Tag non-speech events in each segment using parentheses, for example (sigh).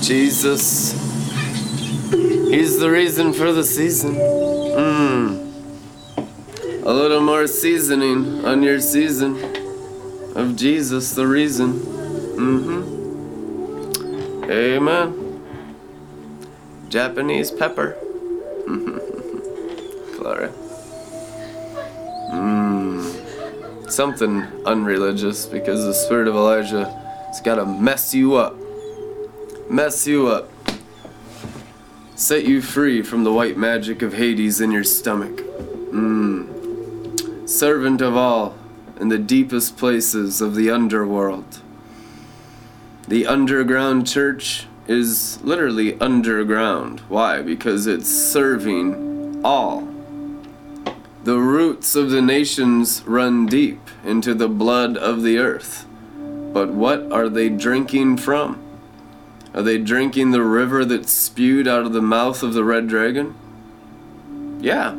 Jesus. He's the reason for the season. Mmm. A little more seasoning on your season of Jesus, the reason. Mm-hmm. Amen. Japanese pepper. (laughs) Clara. Mmm. Something unreligious because the spirit of Elijah has got to mess you up. Mess you up. Set you free from the white magic of Hades in your stomach. Mmm. Servant of all in the deepest places of the underworld. The underground church is literally underground. Why? Because it's serving all. The roots of the nations run deep into the blood of the earth. But what are they drinking from? Are they drinking the river that spewed out of the mouth of the red dragon? Yeah,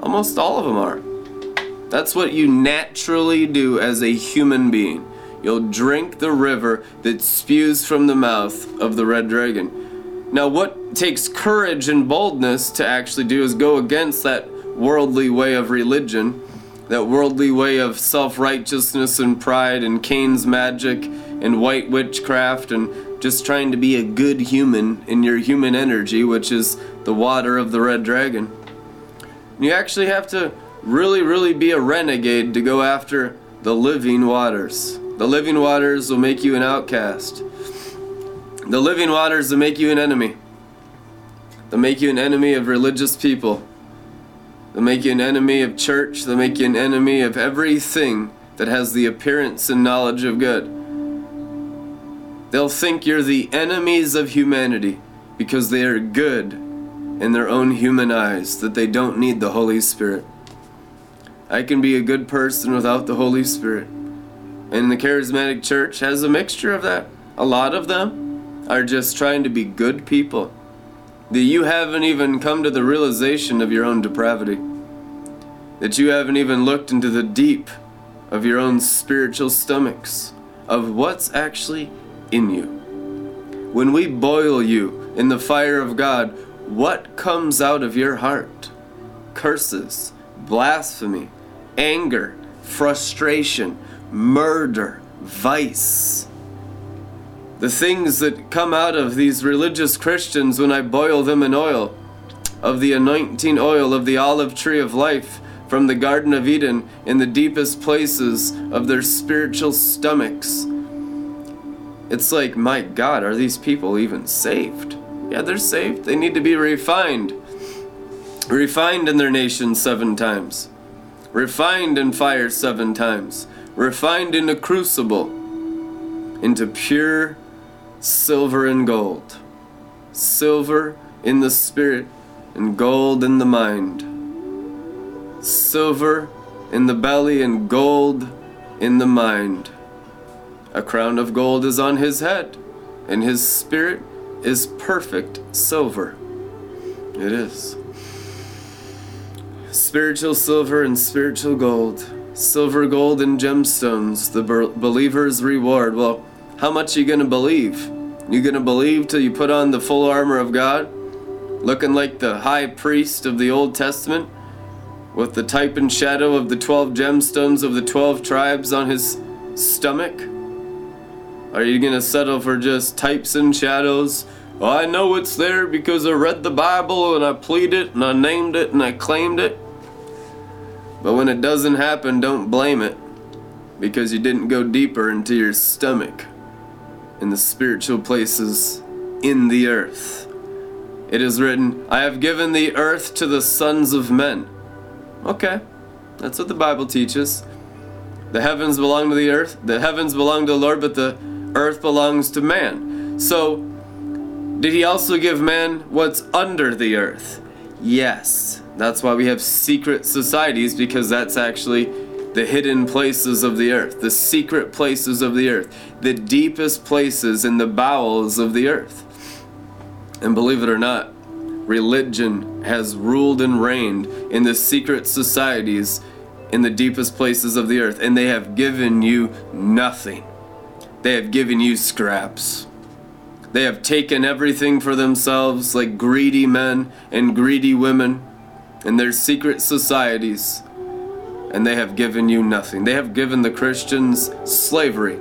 almost all of them are. That's what you naturally do as a human being. You'll drink the river that spews from the mouth of the red dragon. Now, what takes courage and boldness to actually do is go against that worldly way of religion, that worldly way of self righteousness and pride and Cain's magic and white witchcraft and just trying to be a good human in your human energy, which is the water of the red dragon. You actually have to really, really be a renegade to go after the living waters. The living waters will make you an outcast. The living waters will make you an enemy. They'll make you an enemy of religious people. They'll make you an enemy of church. They'll make you an enemy of everything that has the appearance and knowledge of good. They'll think you're the enemies of humanity because they are good in their own human eyes, that they don't need the Holy Spirit. I can be a good person without the Holy Spirit. And the charismatic church has a mixture of that. A lot of them are just trying to be good people. That you haven't even come to the realization of your own depravity. That you haven't even looked into the deep of your own spiritual stomachs, of what's actually in you. When we boil you in the fire of God, what comes out of your heart? Curses, blasphemy, anger, frustration, murder, vice. The things that come out of these religious Christians when I boil them in oil, of the anointing oil of the olive tree of life from the Garden of Eden in the deepest places of their spiritual stomachs. It's like, my God, are these people even saved? Yeah, they're saved. They need to be refined. Refined in their nation seven times. Refined in fire seven times. Refined in a crucible into pure silver and gold. Silver in the spirit and gold in the mind. Silver in the belly and gold in the mind. A crown of gold is on his head, and his spirit is perfect silver. It is. Spiritual silver and spiritual gold. Silver, gold, and gemstones, the believer's reward. Well, how much are you going to believe? You going to believe till you put on the full armor of God? Looking like the high priest of the Old Testament? With the type and shadow of the 12 gemstones of the 12 tribes on his stomach? Are you to settle for just types and shadows? Well, I know it's there because I read the Bible and I pleaded it and I named it and I claimed it. But when it doesn't happen, don't blame it because you didn't go deeper into your stomach in the spiritual places in the earth. It is written, I have given the earth to the sons of men. Okay, that's what the Bible teaches. The heavens belong to the earth, the heavens belong to the Lord, but the earth belongs to man. So, did he also give man what's under the earth? Yes. That's why we have secret societies because that's actually the hidden places of the earth, the secret places of the earth, the deepest places in the bowels of the earth. And believe it or not, religion has ruled and reigned in the secret societies in the deepest places of the earth, and they have given you nothing. They have given you scraps. They have taken everything for themselves like greedy men and greedy women in their secret societies, and they have given you nothing. They have given the Christians slavery.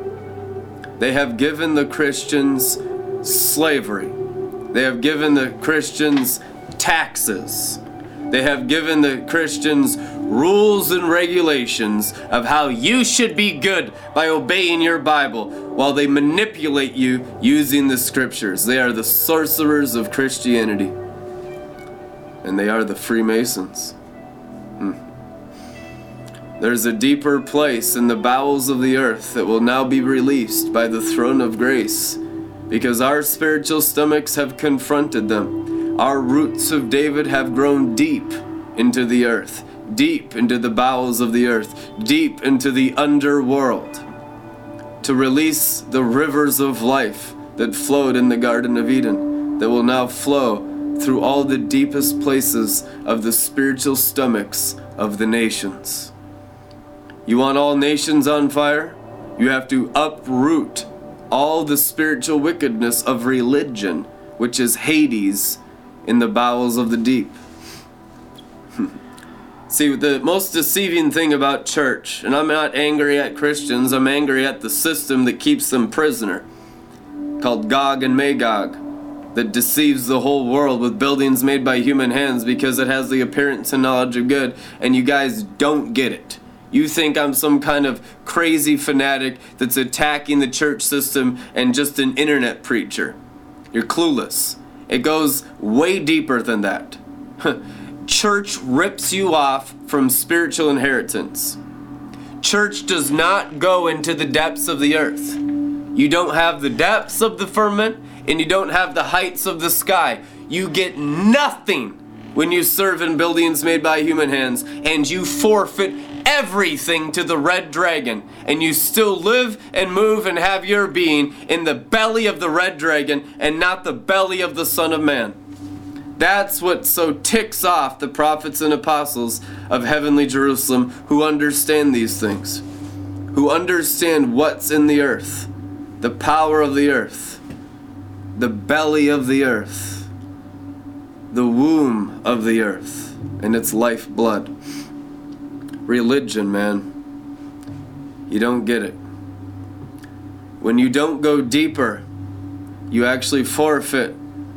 They have given the Christians slavery. They have given the Christians taxes. They have given the Christians rules and regulations of how you should be good by obeying your Bible while they manipulate you using the scriptures. They are the sorcerers of Christianity. And they are the Freemasons. Hmm. There's a deeper place in the bowels of the earth that will now be released by the throne of grace because our spiritual stomachs have confronted them. Our roots of David have grown deep into the earth deep into the bowels of the earth, deep into the underworld, to release the rivers of life that flowed in the Garden of Eden, that will now flow through all the deepest places of the spiritual stomachs of the nations. You want all nations on fire? You have to uproot all the spiritual wickedness of religion, which is Hades in the bowels of the deep. (laughs) See, the most deceiving thing about church, and I'm not angry at Christians, I'm angry at the system that keeps them prisoner, called Gog and Magog, that deceives the whole world with buildings made by human hands because it has the appearance and knowledge of good, and you guys don't get it. You think I'm some kind of crazy fanatic that's attacking the church system and just an internet preacher. You're clueless. It goes way deeper than that. (laughs) church rips you off from spiritual inheritance. Church does not go into the depths of the earth. You don't have the depths of the firmament and you don't have the heights of the sky. You get nothing when you serve in buildings made by human hands and you forfeit everything to the red dragon and you still live and move and have your being in the belly of the red dragon and not the belly of the Son of Man. That's what so ticks off the prophets and apostles of heavenly Jerusalem who understand these things, who understand what's in the earth, the power of the earth, the belly of the earth, the womb of the earth, and its lifeblood. Religion, man. You don't get it. When you don't go deeper, you actually forfeit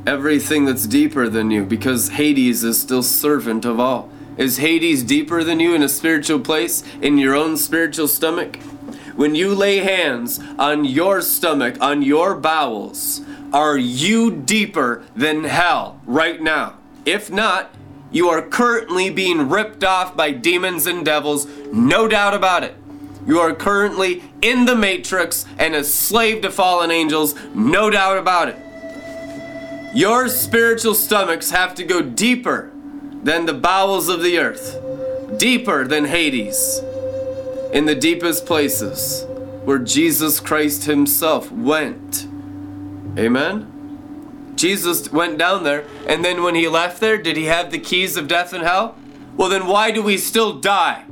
everything that's deeper than you because Hades is still servant of all. Is Hades deeper than you in a spiritual place, in your own spiritual stomach? When you lay hands on your stomach, on your bowels, are you deeper than hell right now? If not, you are currently being ripped off by demons and devils, no doubt about it. You are currently in the matrix and a slave to fallen angels, no doubt about it. Your spiritual stomachs have to go deeper than the bowels of the earth, deeper than Hades, in the deepest places where Jesus Christ Himself went. Amen? Jesus went down there, and then when He left there, did He have the keys of death and hell? Well, then why do we still die?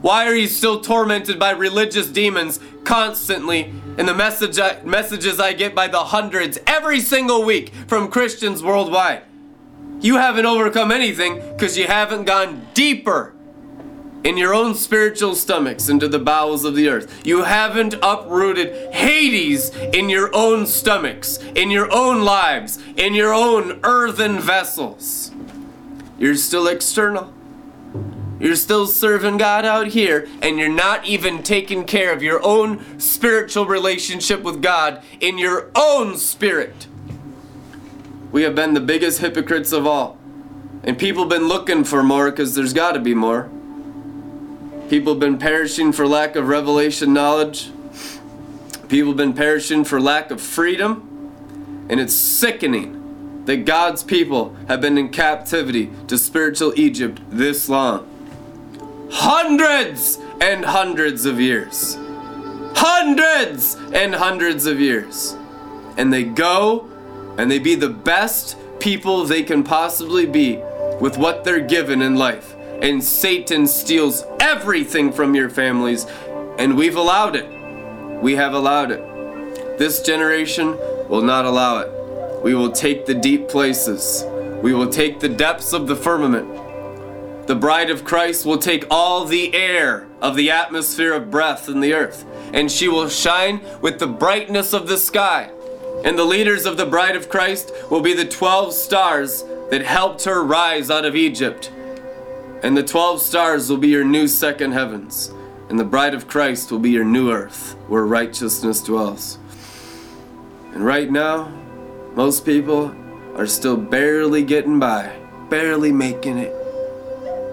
Why are you still tormented by religious demons constantly in the message I, messages I get by the hundreds every single week from Christians worldwide. You haven't overcome anything because you haven't gone deeper in your own spiritual stomachs into the bowels of the earth. You haven't uprooted Hades in your own stomachs, in your own lives, in your own earthen vessels. You're still external. You're still serving God out here, and you're not even taking care of your own spiritual relationship with God in your own spirit. We have been the biggest hypocrites of all. And people have been looking for more because there's got to be more. People have been perishing for lack of revelation knowledge. People have been perishing for lack of freedom. And it's sickening that God's people have been in captivity to spiritual Egypt this long hundreds and hundreds of years. Hundreds and hundreds of years. And they go and they be the best people they can possibly be with what they're given in life. And Satan steals everything from your families, and we've allowed it. We have allowed it. This generation will not allow it. We will take the deep places. We will take the depths of the firmament. The bride of Christ will take all the air of the atmosphere of breath in the earth, and she will shine with the brightness of the sky. And the leaders of the bride of Christ will be the 12 stars that helped her rise out of Egypt. And the 12 stars will be your new second heavens. And the bride of Christ will be your new earth where righteousness dwells. And right now, most people are still barely getting by, barely making it.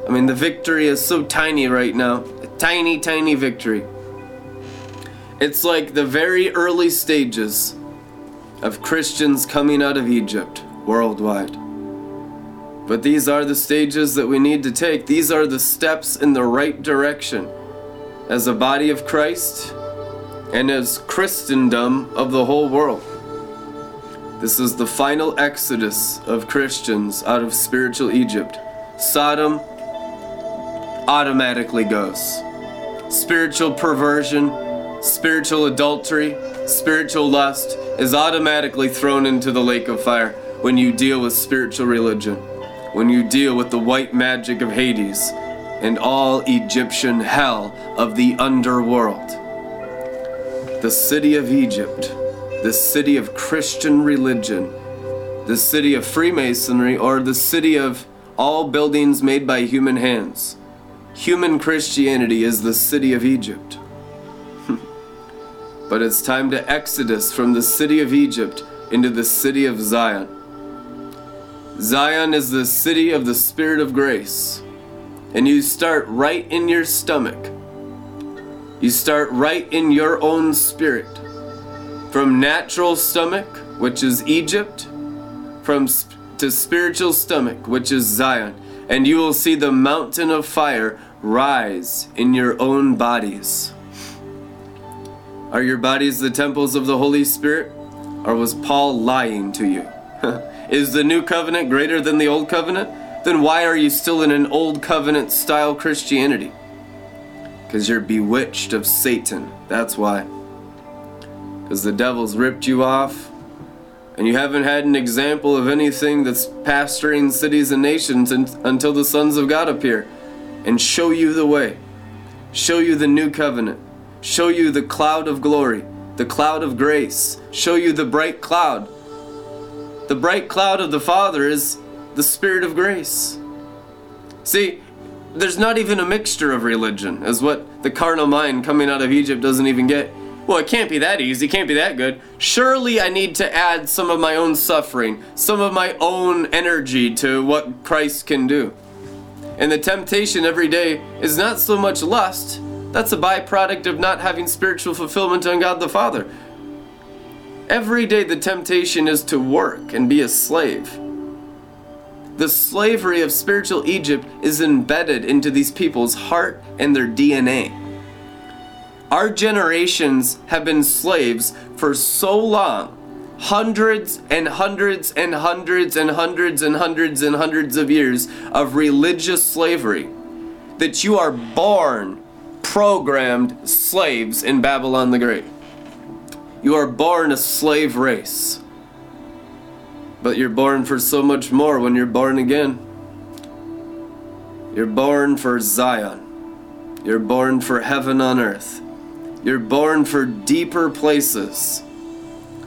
I mean, the victory is so tiny right now. A tiny, tiny victory. It's like the very early stages of Christians coming out of Egypt worldwide. But these are the stages that we need to take. These are the steps in the right direction as a body of Christ and as Christendom of the whole world. This is the final exodus of Christians out of spiritual Egypt. Sodom automatically goes. Spiritual perversion, spiritual adultery, spiritual lust is automatically thrown into the lake of fire when you deal with spiritual religion, when you deal with the white magic of Hades and all Egyptian hell of the underworld. The city of Egypt, the city of Christian religion, the city of Freemasonry, or the city of all buildings made by human hands. Human Christianity is the city of Egypt. (laughs) but it's time to exodus from the city of Egypt into the city of Zion. Zion is the city of the Spirit of grace. And you start right in your stomach. You start right in your own spirit. From natural stomach, which is Egypt, from sp- to spiritual stomach, which is Zion. And you will see the mountain of fire rise in your own bodies. Are your bodies the temples of the Holy Spirit? Or was Paul lying to you? (laughs) Is the new covenant greater than the old covenant? Then why are you still in an old covenant style Christianity? Because you're bewitched of Satan. That's why. Because the devil's ripped you off, and you haven't had an example of anything that's pastoring cities and nations until the sons of God appear and show you the way, show you the new covenant, show you the cloud of glory, the cloud of grace, show you the bright cloud. The bright cloud of the Father is the Spirit of grace. See, there's not even a mixture of religion, as what the carnal mind coming out of Egypt doesn't even get. Well, it can't be that easy, it can't be that good. Surely I need to add some of my own suffering, some of my own energy to what Christ can do. And the temptation every day is not so much lust, that's a byproduct of not having spiritual fulfillment on God the Father. Every day the temptation is to work and be a slave. The slavery of spiritual Egypt is embedded into these people's heart and their DNA. Our generations have been slaves for so long hundreds and hundreds and hundreds and hundreds and hundreds and hundreds of years of religious slavery that you are born programmed slaves in Babylon the Great. You are born a slave race. But you're born for so much more when you're born again. You're born for Zion. You're born for heaven on earth. You're born for deeper places.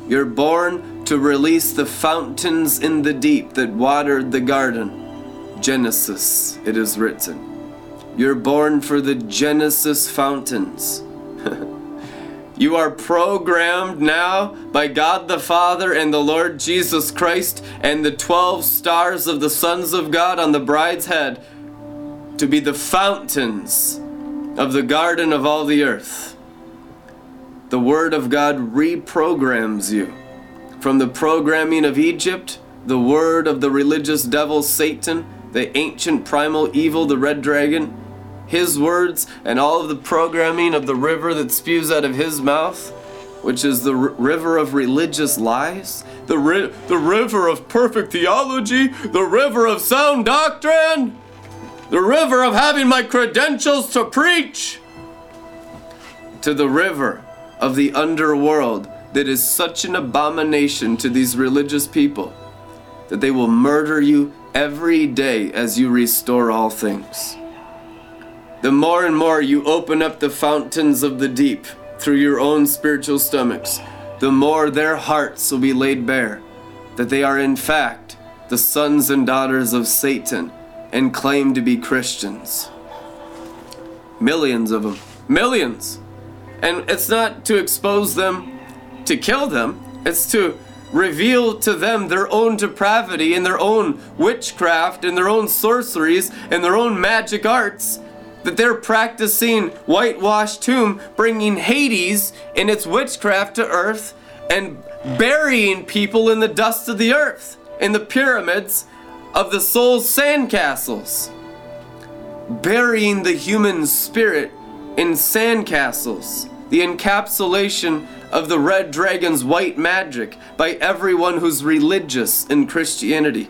You're born to release the fountains in the deep that watered the garden. Genesis, it is written. You're born for the Genesis fountains. (laughs) you are programmed now by God the Father and the Lord Jesus Christ and the 12 stars of the sons of God on the bride's head to be the fountains of the garden of all the earth the Word of God reprograms you. From the programming of Egypt, the word of the religious devil Satan, the ancient primal evil, the red dragon, his words, and all of the programming of the river that spews out of his mouth, which is the r- river of religious lies, the, ri- the river of perfect theology, the river of sound doctrine, the river of having my credentials to preach, to the river of the underworld that is such an abomination to these religious people that they will murder you every day as you restore all things. The more and more you open up the fountains of the deep through your own spiritual stomachs, the more their hearts will be laid bare that they are in fact the sons and daughters of Satan and claim to be Christians. Millions of them. Millions. And it's not to expose them to kill them, it's to reveal to them their own depravity and their own witchcraft and their own sorceries and their own magic arts. That they're practicing whitewashed tomb, bringing Hades and its witchcraft to earth and burying people in the dust of the earth, in the pyramids of the soul's sandcastles. Burying the human spirit in sandcastles, the encapsulation of the red dragon's white magic by everyone who's religious in Christianity.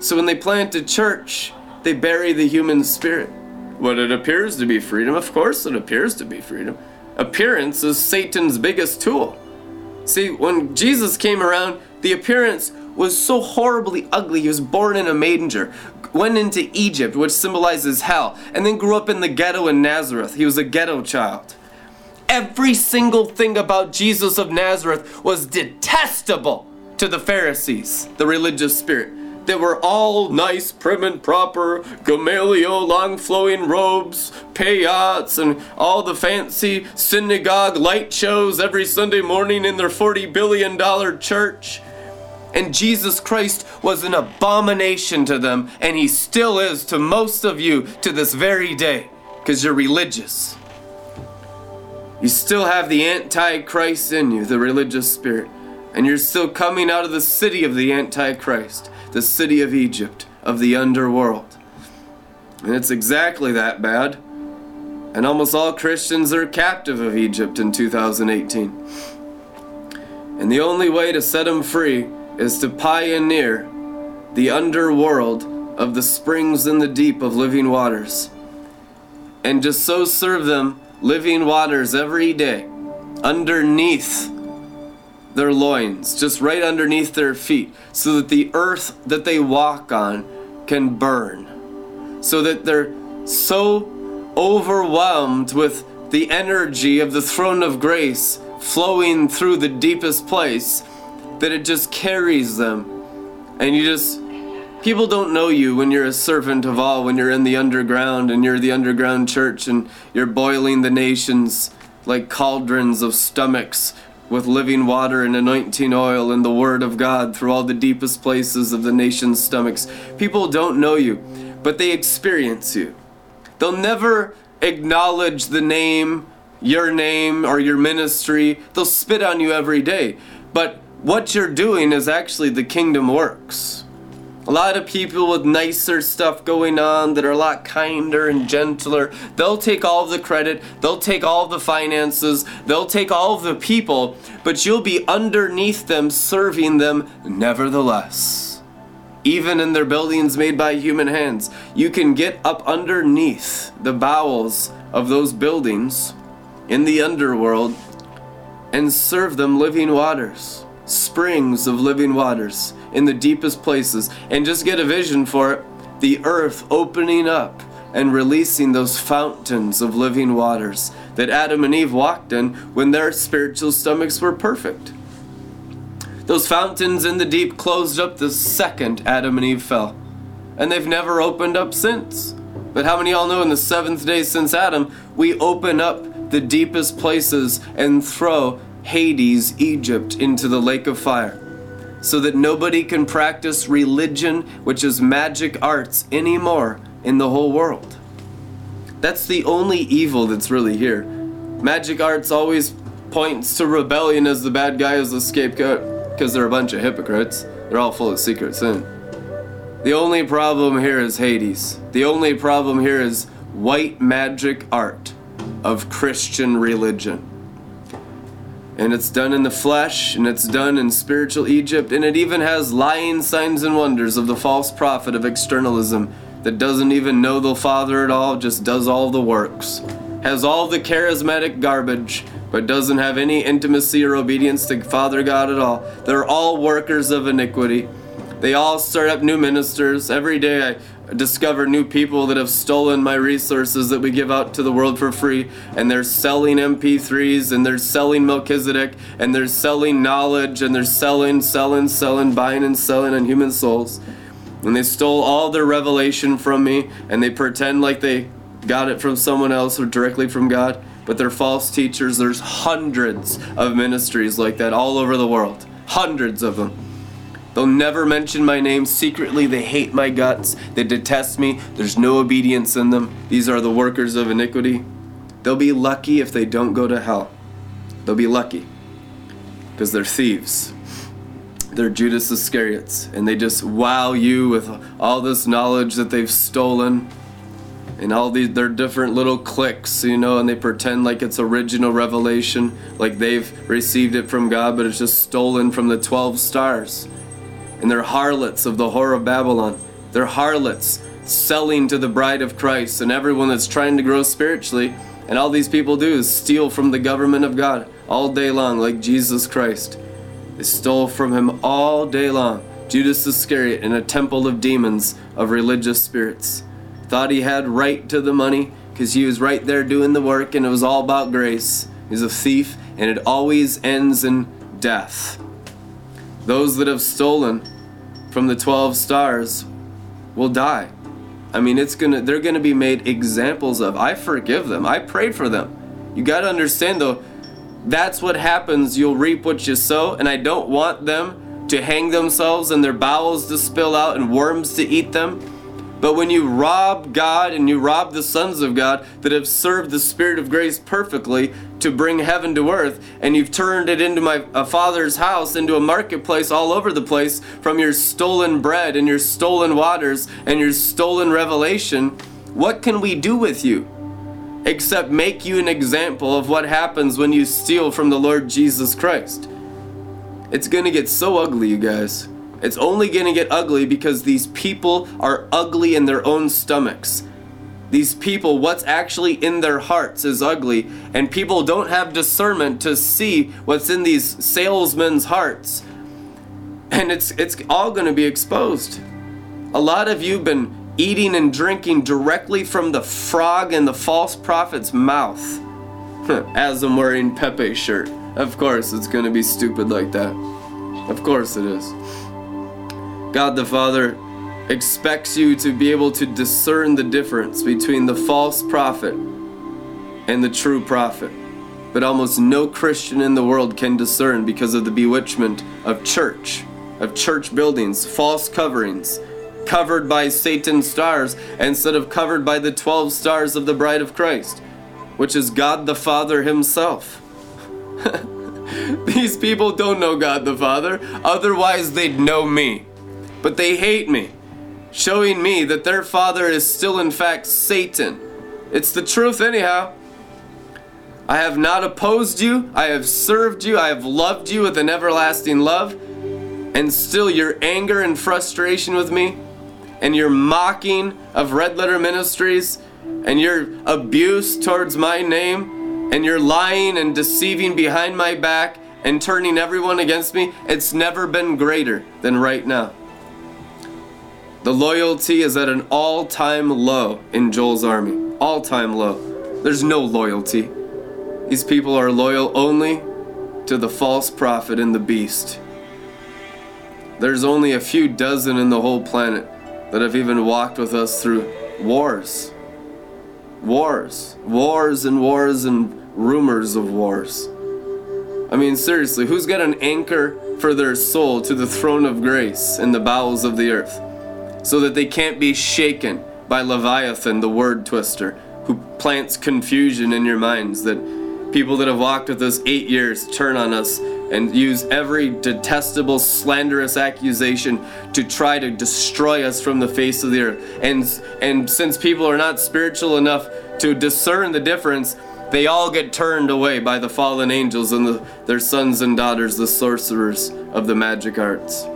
So when they plant a church, they bury the human spirit. What it appears to be freedom, of course it appears to be freedom. Appearance is Satan's biggest tool. See, when Jesus came around, the appearance was so horribly ugly. He was born in a manger, went into Egypt, which symbolizes hell, and then grew up in the ghetto in Nazareth. He was a ghetto child. Every single thing about Jesus of Nazareth was detestable to the Pharisees, the religious spirit. They were all nice, prim and proper, Gamaliel, long flowing robes, payots, and all the fancy synagogue light shows every Sunday morning in their $40 billion church. And Jesus Christ was an abomination to them, and he still is to most of you to this very day, because you're religious. You still have the Antichrist in you, the religious spirit, and you're still coming out of the city of the Antichrist, the city of Egypt, of the underworld. And it's exactly that bad. And almost all Christians are captive of Egypt in 2018. And the only way to set them free is to pioneer the underworld of the springs in the deep of living waters. And just so serve them living waters every day underneath their loins, just right underneath their feet, so that the earth that they walk on can burn. So that they're so overwhelmed with the energy of the throne of grace flowing through the deepest place that it just carries them. And you just people don't know you when you're a servant of all, when you're in the underground and you're the underground church and you're boiling the nations like cauldrons of stomachs with living water and anointing oil and the word of God through all the deepest places of the nation's stomachs. People don't know you, but they experience you. They'll never acknowledge the name, your name, or your ministry. They'll spit on you every day. But what you're doing is actually the kingdom works. A lot of people with nicer stuff going on that are a lot kinder and gentler, they'll take all of the credit, they'll take all of the finances, they'll take all of the people, but you'll be underneath them serving them nevertheless. Even in their buildings made by human hands, you can get up underneath the bowels of those buildings in the underworld and serve them living waters, springs of living waters in the deepest places and just get a vision for it the earth opening up and releasing those fountains of living waters that Adam and Eve walked in when their spiritual stomachs were perfect. Those fountains in the deep closed up the second Adam and Eve fell, and they've never opened up since. But how many y'all know in the seventh day since Adam, we open up the deepest places and throw Hades, Egypt, into the lake of fire? So that nobody can practice religion, which is magic arts, anymore in the whole world. That's the only evil that's really here. Magic arts always points to rebellion as the bad guy as the scapegoat because they're a bunch of hypocrites. They're all full of secret sin. Eh? The only problem here is Hades. The only problem here is white magic art of Christian religion and it's done in the flesh, and it's done in spiritual Egypt, and it even has lying signs and wonders of the false prophet of externalism that doesn't even know the Father at all, just does all the works. Has all the charismatic garbage, but doesn't have any intimacy or obedience to Father God at all. They're all workers of iniquity. They all start up new ministers. Every day I discover new people that have stolen my resources that we give out to the world for free. And they're selling MP3s and they're selling Melchizedek and they're selling knowledge and they're selling, selling, selling, buying and selling on human souls. And they stole all their revelation from me and they pretend like they got it from someone else or directly from God. But they're false teachers. There's hundreds of ministries like that all over the world. Hundreds of them. They'll never mention my name. Secretly, they hate my guts. They detest me. There's no obedience in them. These are the workers of iniquity. They'll be lucky if they don't go to hell. They'll be lucky because they're thieves. They're Judas Iscariots, and they just wow you with all this knowledge that they've stolen and all these their different little cliques, you know, and they pretend like it's original revelation, like they've received it from God, but it's just stolen from the 12 stars. And they're harlots of the whore of Babylon. They're harlots selling to the bride of Christ and everyone that's trying to grow spiritually. And all these people do is steal from the government of God all day long, like Jesus Christ. They stole from him all day long. Judas Iscariot in a temple of demons, of religious spirits thought he had right to the money because he was right there doing the work and it was all about grace. He's a thief and it always ends in death. Those that have stolen from the 12 stars will die. I mean, it's to they're to be made examples of. I forgive them. I prayed for them. You got to understand though, that's what happens. You'll reap what you sow, and I don't want them to hang themselves and their bowels to spill out and worms to eat them. But when you rob God and you rob the sons of God that have served the Spirit of grace perfectly to bring heaven to earth, and you've turned it into my a father's house, into a marketplace all over the place from your stolen bread and your stolen waters and your stolen revelation, what can we do with you? Except make you an example of what happens when you steal from the Lord Jesus Christ. It's gonna get so ugly, you guys. It's only going to get ugly because these people are ugly in their own stomachs. These people, what's actually in their hearts is ugly, and people don't have discernment to see what's in these salesmen's hearts. And it's it's all going to be exposed. A lot of you've been eating and drinking directly from the frog and the false prophet's mouth. As I'm wearing Pepe shirt. Of course, it's going to be stupid like that. Of course it is. God the Father expects you to be able to discern the difference between the false prophet and the true prophet. But almost no Christian in the world can discern because of the bewitchment of church, of church buildings, false coverings, covered by Satan's stars instead of covered by the 12 stars of the bride of Christ, which is God the Father Himself. (laughs) These people don't know God the Father, otherwise, they'd know me but they hate me, showing me that their father is still, in fact, Satan. It's the truth, anyhow. I have not opposed you, I have served you, I have loved you with an everlasting love, and still your anger and frustration with me, and your mocking of Red Letter Ministries, and your abuse towards my name, and your lying and deceiving behind my back, and turning everyone against me, it's never been greater than right now. The loyalty is at an all time low in Joel's army. All time low. There's no loyalty. These people are loyal only to the false prophet and the beast. There's only a few dozen in the whole planet that have even walked with us through wars. Wars. Wars and wars and rumors of wars. I mean, seriously, who's got an anchor for their soul to the throne of grace in the bowels of the earth? So that they can't be shaken by Leviathan, the word twister, who plants confusion in your minds. That people that have walked with us eight years turn on us and use every detestable, slanderous accusation to try to destroy us from the face of the earth. And, and since people are not spiritual enough to discern the difference, they all get turned away by the fallen angels and the, their sons and daughters, the sorcerers of the magic arts.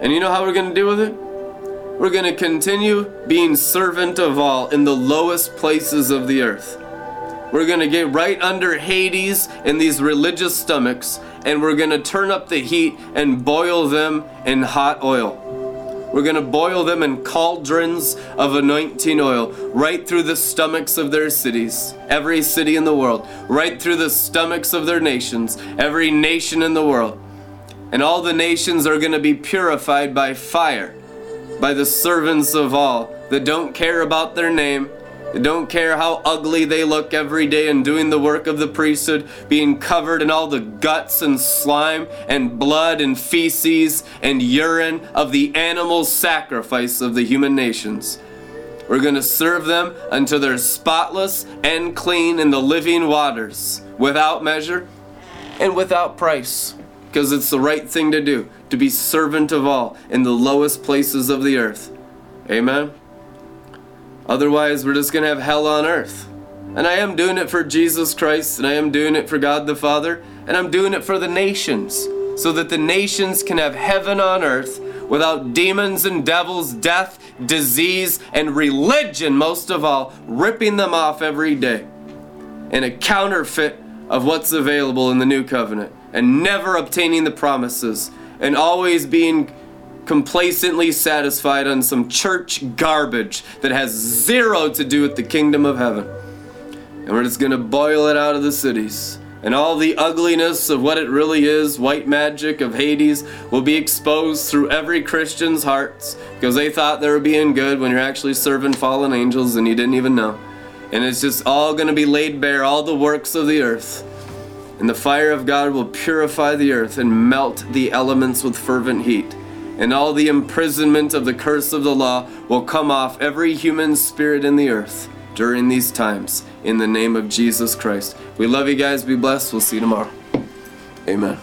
And you know how we're going to deal with it? We're going to continue being servant of all in the lowest places of the earth. We're going to get right under Hades in these religious stomachs, and we're going to turn up the heat and boil them in hot oil. We're going to boil them in cauldrons of anointing oil right through the stomachs of their cities, every city in the world, right through the stomachs of their nations, every nation in the world. And all the nations are going to be purified by fire, by the servants of all that don't care about their name, that don't care how ugly they look every day and doing the work of the priesthood, being covered in all the guts and slime and blood and feces and urine of the animal sacrifice of the human nations. We're going to serve them until they're spotless and clean in the living waters, without measure and without price, because it's the right thing to do, to be servant of all in the lowest places of the earth. Amen. Otherwise, we're just going to have hell on earth. And I am doing it for Jesus Christ, and I am doing it for God the Father, and I'm doing it for the nations, so that the nations can have heaven on earth without demons and devils, death, disease, and religion, most of all, ripping them off every day. And a counterfeit of what's available in the new covenant, and never obtaining the promises, and always being complacently satisfied on some church garbage that has zero to do with the kingdom of heaven. And we're just going to boil it out of the cities. And all the ugliness of what it really is, white magic of Hades, will be exposed through every Christian's hearts because they thought they were being good when you're actually serving fallen angels and you didn't even know. And it's just all going to be laid bare, all the works of the earth. And the fire of God will purify the earth and melt the elements with fervent heat and all the imprisonment of the curse of the law will come off every human spirit in the earth during these times in the name of Jesus Christ. We love you guys. Be blessed. We'll see you tomorrow. Amen.